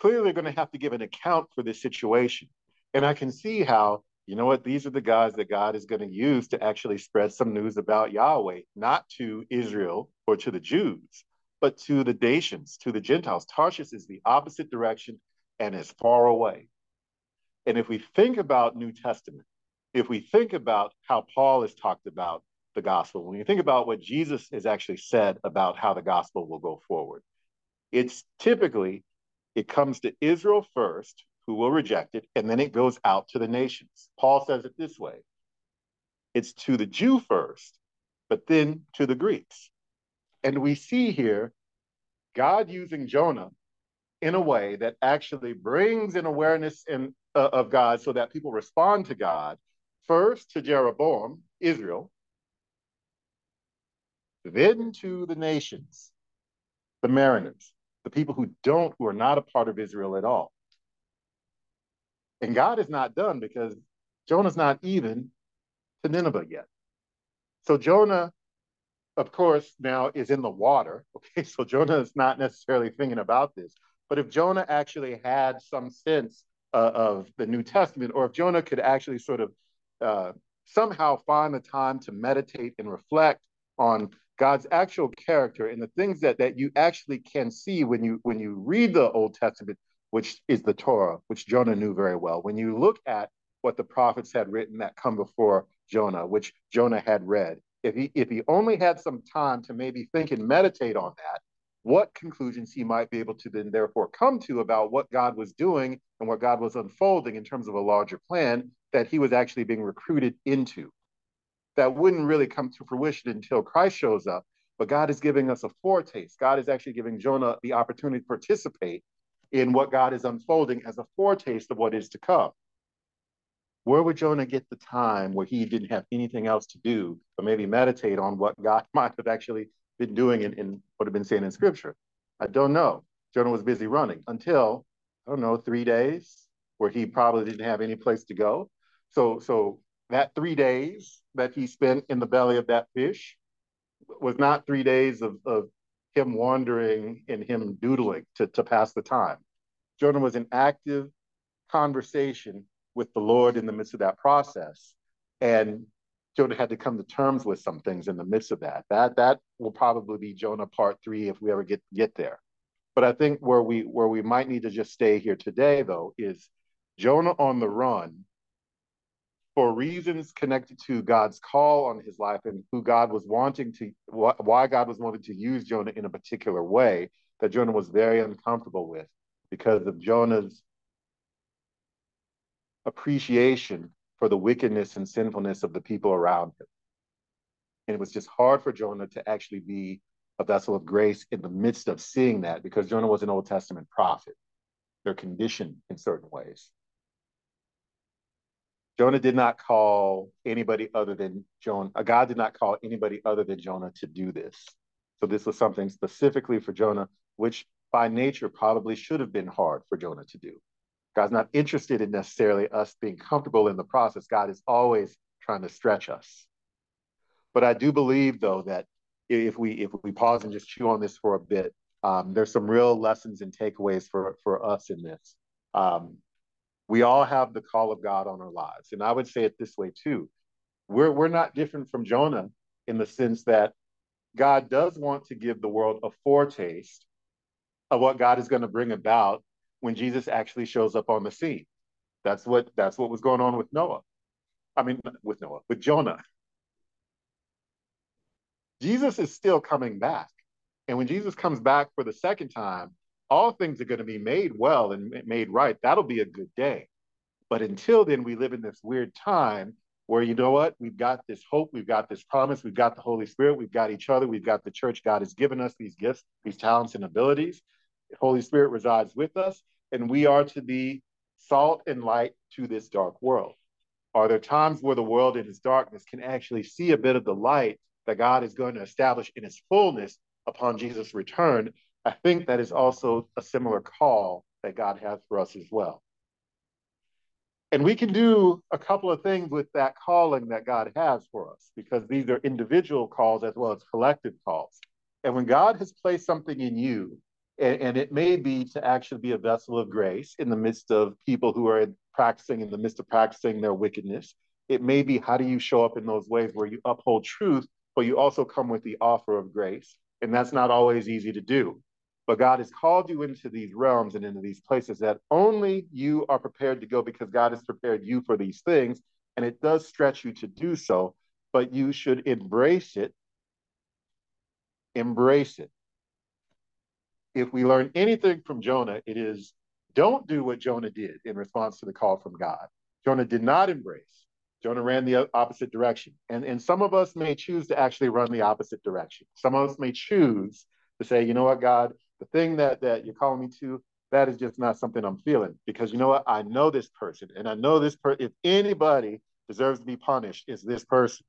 clearly going to have to give an account for this situation. And I can see how, you know what, these are the guys that God is going to use to actually spread some news about Yahweh, not to Israel or to the Jews, but to the nations, to the Gentiles. Tarshish is the opposite direction and is far away. And if we think about New Testament, if we think about how Paul has talked about the gospel, when you think about what Jesus has actually said about how the gospel will go forward, it's typically it comes to Israel first, who will reject it, and then it goes out to the nations. Paul says it this way it's to the Jew first, but then to the Greeks. And we see here God using Jonah in a way that actually brings an awareness in, uh, of God so that people respond to God, first to Jeroboam, Israel, then to the nations, the mariners, the people who don't, who are not a part of Israel at all. And God is not done because Jonah's not even to Nineveh yet. So Jonah of course, now is in the water. Okay, so Jonah is not necessarily thinking about this. But if Jonah actually had some sense uh, of the New Testament, or if Jonah could actually sort of uh, somehow find the time to meditate and reflect on God's actual character and the things that that you actually can see when you when you read the Old Testament, which is the Torah, which Jonah knew very well. When you look at what the prophets had written that come before Jonah, which Jonah had read, if he if he only had some time to maybe think and meditate on that, what conclusions he might be able to then therefore come to about what God was doing and what God was unfolding in terms of a larger plan that he was actually being recruited into. That wouldn't really come to fruition until Christ shows up, but God is giving us a foretaste. God is actually giving Jonah the opportunity to participate in what God is unfolding as a foretaste of what is to come. Where would Jonah get the time where he didn't have anything else to do, but maybe meditate on what God might have actually been doing in, what had been saying in scripture? I don't know. Jonah was busy running until, I don't know, three days where he probably didn't have any place to go. So, so that three days that he spent in the belly of that fish was not three days of, of him wandering and him doodling to, to pass the time. Jonah was in active conversation with the Lord in the midst of that process. And Jonah had to come to terms with some things in the midst of that. That that will probably be Jonah part three if we ever get get there. But I think where we where we might need to just stay here today though is Jonah on the run for reasons connected to God's call on his life and who God was wanting to why God was wanting to use Jonah in a particular way that Jonah was very uncomfortable with because of Jonah's appreciation for the wickedness and sinfulness of the people around him. And it was just hard for Jonah to actually be a vessel of grace in the midst of seeing that because Jonah was an Old Testament prophet. They're conditioned in certain ways. Jonah did not call anybody other than Jonah. God did not call anybody other than Jonah to do this. So this was something specifically for Jonah, which by nature probably should have been hard for Jonah to do God's not interested in necessarily us being comfortable in the process. God is always trying to stretch us. But I do believe, though, that if we if we pause and just chew on this for a bit, um, there's some real lessons and takeaways for for us in this. Um, we all have the call of God on our lives, and I would say it this way too: we're we're not different from Jonah in the sense that God does want to give the world a foretaste of what God is going to bring about when Jesus actually shows up on the scene. That's what that's what was going on with Noah. I mean, with Noah, with Jonah. Jesus is still coming back. And when Jesus comes back for the second time, all things are going to be made well and made right. That'll be a good day. But until then, we live in this weird time where, you know what? We've got this hope, we've got this promise, we've got the Holy Spirit, we've got each other, we've got the church. God has given us these gifts, these talents and abilities. The Holy Spirit resides with us, and we are to be salt and light to this dark world. Are there times where the world in its darkness can actually see a bit of the light that God is going to establish in its fullness upon Jesus' return, I think that is also a similar call that God has for us as well. And we can do a couple of things with that calling that God has for us because these are individual calls as well as collective calls. And when God has placed something in you, and, and, it may be to actually be a vessel of grace in the midst of people who are practicing, in the midst of practicing their wickedness. It may be how do you show up in those ways where you uphold truth but you also come with the offer of grace. And that's not always easy to do. But God has called you into these realms and into these places that only you are prepared to go because God has prepared you for these things. And it does stretch you to do so, but you should embrace it. Embrace it. If we learn anything from Jonah, it is don't do what Jonah did in response to the call from God. Jonah did not embrace Jonah ran the opposite direction. And, and some of us may choose to actually run the opposite direction. Some of us may choose to say, you know what, God, the thing that, that you're calling me to, that is just not something I'm feeling. Because you know what? I know this person. And I know this person, if anybody deserves to be punished, is this person.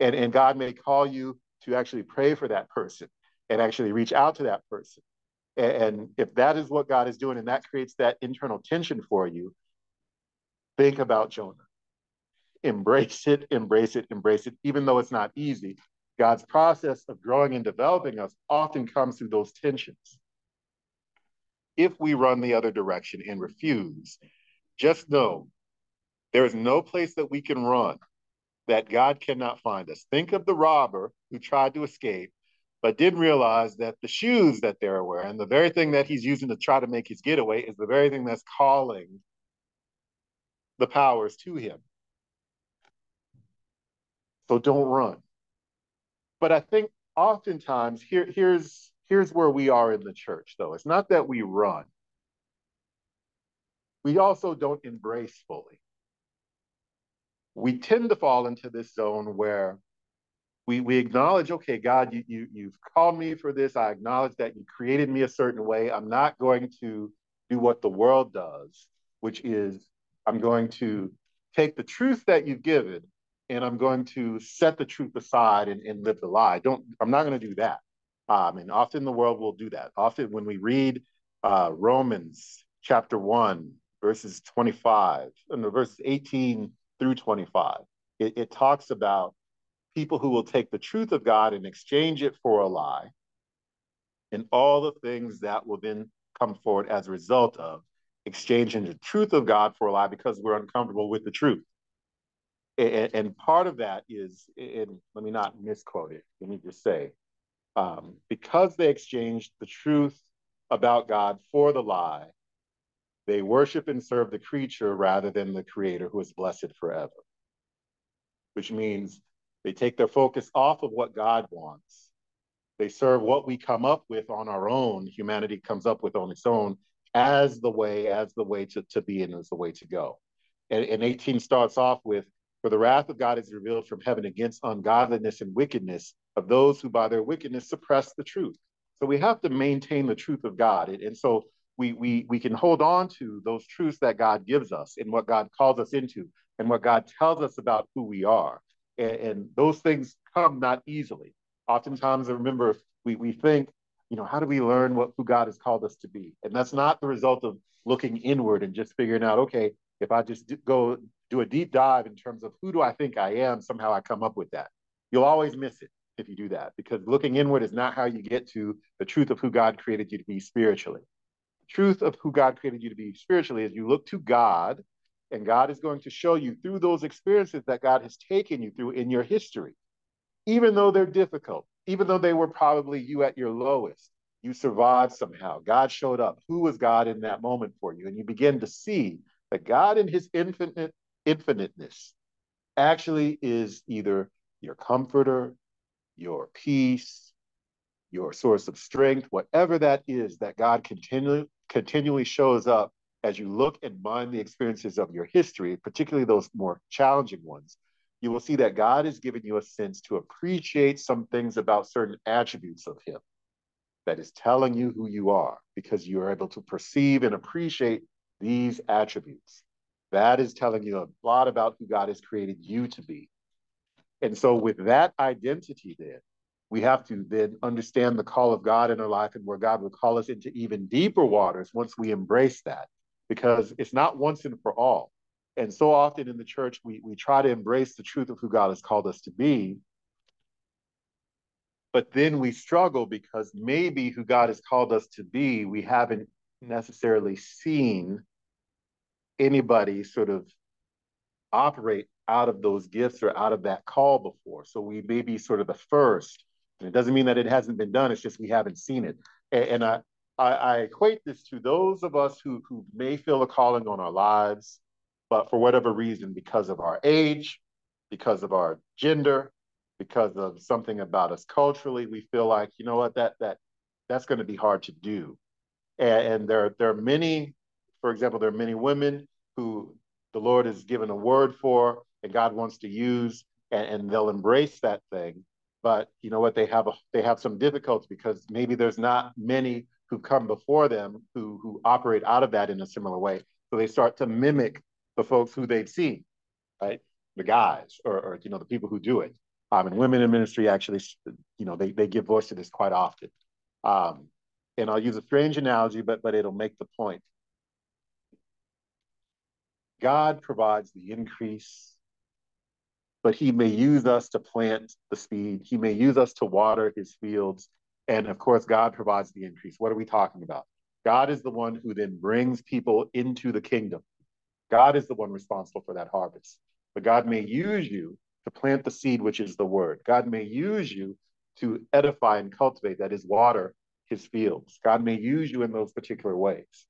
And, and God may call you to actually pray for that person and actually reach out to that person. And, and if that is what God is doing and that creates that internal tension for you, think about Jonah embrace it, embrace it, embrace it, even though it's not easy. God's process of growing and developing us often comes through those tensions. If we run the other direction and refuse, just know there is no place that we can run that God cannot find us. Think of the robber who tried to escape, but didn't realize that the shoes that they're wearing, the very thing that he's using to try to make his getaway, is the very thing that's calling the powers to him. So don't run. But I think oftentimes here, here's here's where we are in the church, though. It's not that we run. We also don't embrace fully. We tend to fall into this zone where we, we acknowledge, okay, God, you, you, you've called me for this. I acknowledge that you created me a certain way. I'm not going to do what the world does, which is I'm going to take the truth that you've given and I'm going to set the truth aside and, and live the lie. Don't I'm not going to do that. Um, and often the world will do that. Often when we read uh, Romans chapter one, verses 25, and the verses 18 through 25, it, it talks about people who will take the truth of God and exchange it for a lie, and all the things that will then come forward as a result of exchanging the truth of God for a lie because we're uncomfortable with the truth and, and part of that is, and let me not misquote it, let me just say, um, because they exchanged the truth about God for the lie, they worship and serve the creature rather than the creator who is blessed forever. Which means they take their focus off of what God wants. They serve what we come up with on our own, humanity comes up with on its own, as the way, as the way to, to be and as the way to go. And, and 18 starts off with for the wrath of God is revealed from heaven against ungodliness and wickedness of those who by their wickedness suppress the truth. So we have to maintain the truth of God. And, so we, we, we can hold on to those truths that God gives us and what God calls us into and what God tells us about who we are. And, and those things come not easily. Oftentimes, I remember we, we think, you know, how do we learn what who God has called us to be? And that's not the result of looking inward and just figuring out, okay, if I just go do a deep dive in terms of who do I think I am, somehow I come up with that. You'll always miss it if you do that because looking inward is not how you get to the truth of who God created you to be spiritually. The truth of who God created you to be spiritually is you look to God and God is going to show you through those experiences that God has taken you through in your history, even though they're difficult, even though they were probably you at your lowest, you survived somehow. God showed up. Who was God in that moment for you? And you begin to see that God in his infinite infiniteness actually is either your comforter, your peace, your source of strength, whatever that is that God continually continually shows up as you look and mind the experiences of your history, particularly those more challenging ones, you will see that God has given you a sense to appreciate some things about certain attributes of Him that is telling you who you are because you are able to perceive and appreciate these attributes. That is telling you a lot about who God has created you to be. And so, with that identity, then, we have to then understand the call of God in our life and where God will call us into even deeper waters once we embrace that, because it's not once and for all. And so often in the church, we, we try to embrace the truth of who God has called us to be, but then we struggle because maybe who God has called us to be, we haven't necessarily seen anybody sort of operate out of those gifts or out of that call before. So we may be sort of the first. And it doesn't mean that it hasn't been done, it's just we haven't seen it. And, and I, I, I equate this to those of us who, who may feel a calling on our lives, but for whatever reason, because of our age, because of our gender, because of something about us culturally, we feel like, you know what, that that that's going to be hard to do. And, and there, there are many, for example, there are many women who the Lord has given a word for and God wants to use, and, and they'll embrace that thing. But you know what? They have a, they have some difficulty because maybe there's not many who come before them who who operate out of that in a similar way. So they start to mimic the folks who they've seen, right? The guys or, or you know the people who do it. Um, and women in ministry actually, you know, they, they give voice to this quite often. Um, and I'll use a strange analogy, but but it'll make the point. God provides the increase, but he may use us to plant the seed. He may use us to water his fields. And of course, God provides the increase. What are we talking about? God is the one who then brings people into the kingdom. God is the one responsible for that harvest. But God may use you to plant the seed, which is the word. God may use you to edify and cultivate, that is, water his fields. God may use you in those particular ways.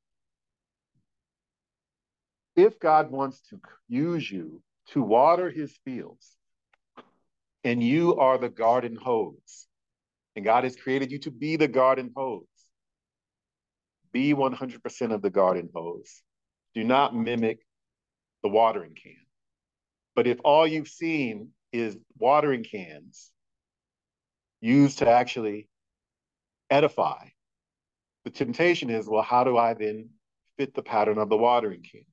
If God wants to use you to water his fields, and you are the garden hose, and God has created you to be the garden hose, be 100% of the garden hose. Do not mimic the watering can. But if all you've seen is watering cans used to actually edify, the temptation is, well, how do I then fit the pattern of the watering can?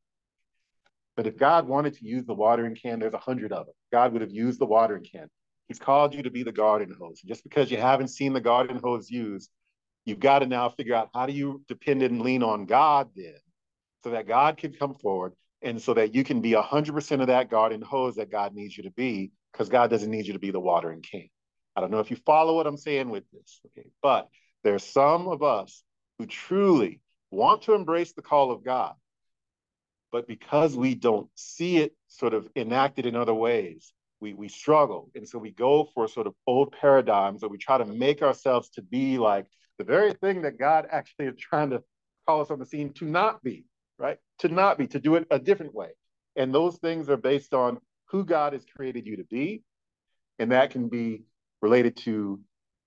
But if God wanted to use the watering can, there's a hundred of them. God would have used the watering can. He's called you to be the garden hose. Just because you haven't seen the garden hose used, you've got to now figure out how do you depend and lean on God then so that God can come forward and so that you can be 100% of that garden hose that God needs you to be, because God doesn't need you to be the watering can. I don't know if you follow what I'm saying with this, okay? But there's some of us who truly want to embrace the call of God, but because we don't see it sort of enacted in other ways, we, we struggle. And so we go for sort of old paradigms or we try to make ourselves to be like the very thing that God actually is trying to call us on the scene to not be right? To not be, to do it a different way. And those things are based on who God has created you to be. And that can be related to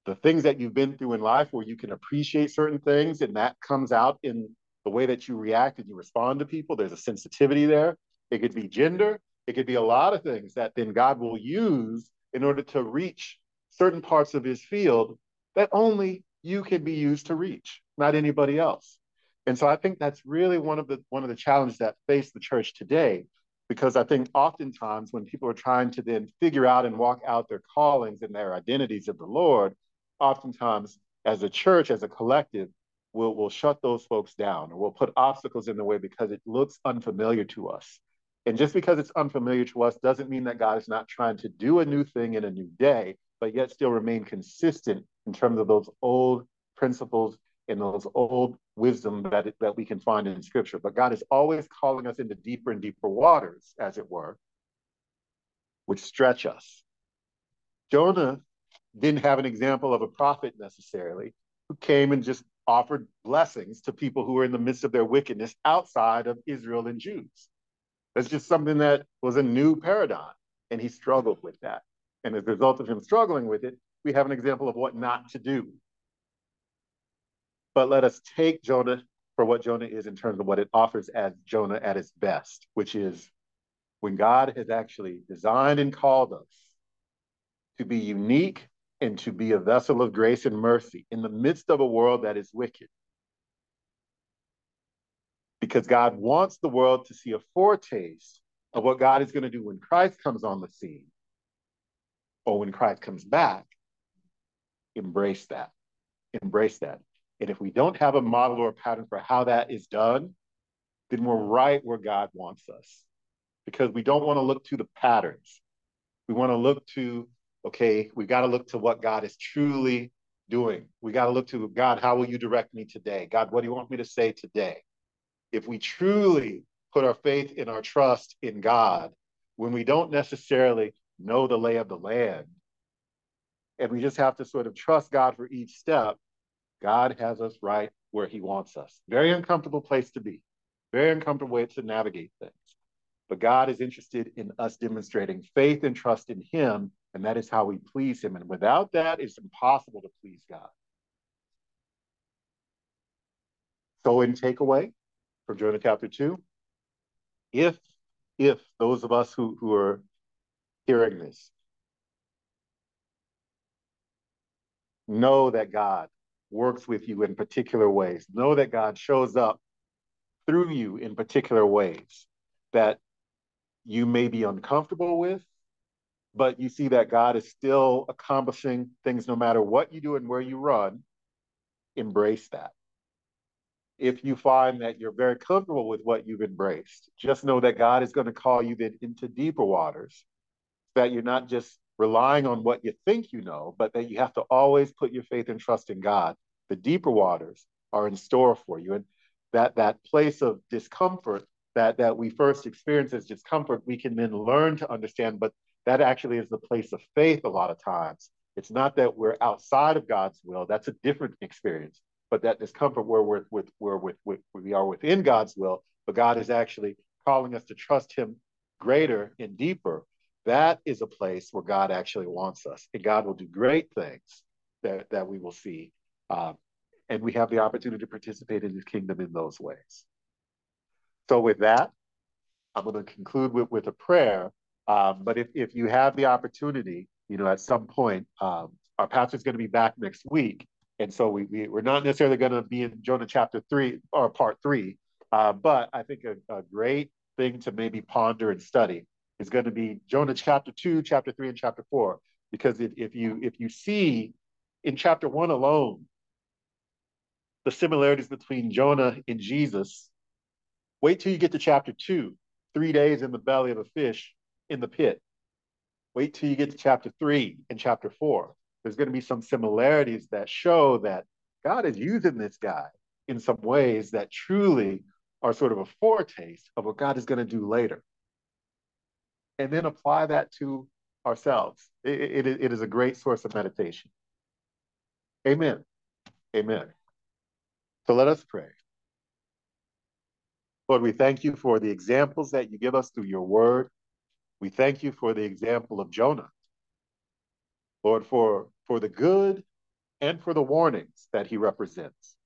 the things that you've been through in life where you can appreciate certain things and that comes out in the way that you react and you respond to people. There's a sensitivity there. It could be gender. It could be a lot of things that then God will use in order to reach certain parts of his field that only you can be used to reach, not anybody else. And so I think that's really one of the one of the challenges that face the church today, because I think oftentimes when people are trying to then figure out and walk out their callings and their identities of the Lord, oftentimes as a church, as a collective, will we'll shut those folks down or we'll put obstacles in the way because it looks unfamiliar to us. And just because it's unfamiliar to us doesn't mean that God is not trying to do a new thing in a new day, but yet still remain consistent in terms of those old principles and those old wisdom that, that we can find in scripture. But God is always calling us into deeper and deeper waters, as it were, which stretch us. Jonah didn't have an example of a prophet necessarily who came and just offered blessings to people who were in the midst of their wickedness outside of Israel and Jews. That's just something that was a new paradigm, and he struggled with that. And as a result of him struggling with it, we have an example of what not to do. But let us take Jonah for what Jonah is in terms of what it offers as Jonah at its best, which is when God has actually designed and called us to be unique and to be a vessel of grace and mercy in the midst of a world that is wicked. Because God wants the world to see a foretaste of what God is going to do when Christ comes on the scene or when Christ comes back. Embrace that. Embrace that. And if we don't have a model or a pattern for how that is done, then we're right where God wants us. Because we don't want to look to the patterns. We want to look to okay, we got to look to what God is truly doing. We got to look to God, how will you direct me today? God, what do you want me to say today? If we truly put our faith and our trust in God, when we don't necessarily know the lay of the land, and we just have to sort of trust God for each step, God has us right where he wants us. Very uncomfortable place to be, very uncomfortable way to navigate things. But God is interested in us demonstrating faith and trust in him and that is how we please him. And without that, it's impossible to please God. So in takeaway from Jonah chapter two, if if those of us who, who are hearing this know that God works with you in particular ways, know that God shows up through you in particular ways that you may be uncomfortable with, but you see that God is still accomplishing things no matter what you do and where you run, embrace that. If you find that you're very comfortable with what you've embraced, just know that God is going to call you then into deeper waters, that you're not just relying on what you think you know, but that you have to always put your faith and trust in God. The deeper waters are in store for you. And that that place of discomfort that that we first experience as discomfort, we can then learn to understand, but that actually is the place of faith a lot of times. It's not that we're outside of God's will, that's a different experience, but that discomfort where we're with where with, with, we are within God's will, but God is actually calling us to trust him greater and deeper. That is a place where God actually wants us. And God will do great things that, that we will see. Um, and we have the opportunity to participate in his kingdom in those ways. So with that, I'm going to conclude with, with a prayer um, but if, if you have the opportunity, you know, at some point, um, our pastor is going to be back next week. And so we, we, we're not necessarily going to be in Jonah chapter three or part three. Uh, but I think a, a great thing to maybe ponder and study is going to be Jonah chapter two, chapter three, and chapter four. Because if, if you if you see in chapter one alone the similarities between Jonah and Jesus, wait till you get to chapter two, three days in the belly of a fish, in the pit. Wait till you get to chapter three and chapter four. There's going to be some similarities that show that God is using this guy in some ways that truly are sort of a foretaste of what God is going to do later. And then apply that to ourselves. It, it, it is a great source of meditation. Amen. Amen. So let us pray. Lord, we thank you for the examples that you give us through your word. We thank you for the example of Jonah. Lord, for, for the good and for the warnings that he represents.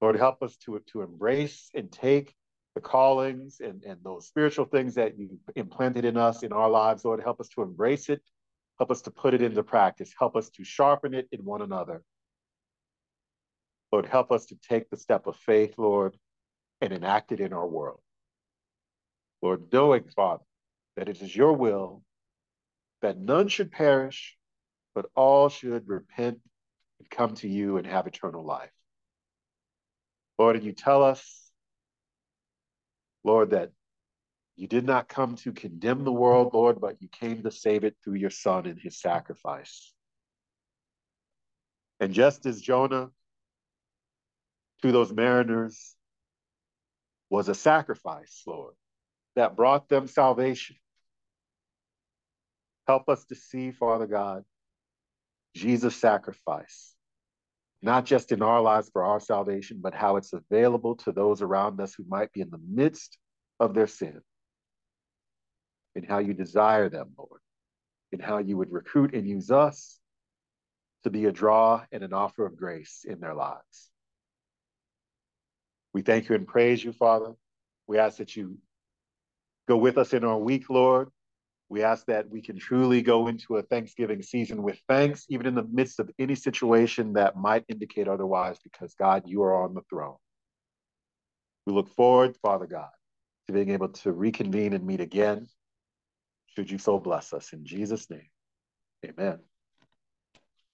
Lord, help us to, to embrace and take the callings and, and those spiritual things that you implanted in us in our lives. Lord, help us to embrace it. Help us to put it into practice. Help us to sharpen it in one another. Lord, help us to take the step of faith, Lord, and enact it in our world. Lord, knowing, Father, that it is your will that none should perish, but all should repent and come to you and have eternal life. Lord, and you tell us, Lord, that you did not come to condemn the world, Lord, but you came to save it through your Son and his sacrifice. And just as Jonah to those mariners was a sacrifice, Lord, that brought them salvation, help us to see, Father God, Jesus' sacrifice, not just in our lives for our salvation, but how it's available to those around us who might be in the midst of their sin and how you desire them, Lord, and how you would recruit and use us to be a draw and an offer of grace in their lives. We thank you and praise you, Father. We ask that you go with us in our week, Lord. We ask that we can truly go into a Thanksgiving season with thanks, even in the midst of any situation that might indicate otherwise, because God, you are on the throne. We look forward, Father God, to being able to reconvene and meet again should you so bless us. In Jesus' name, amen.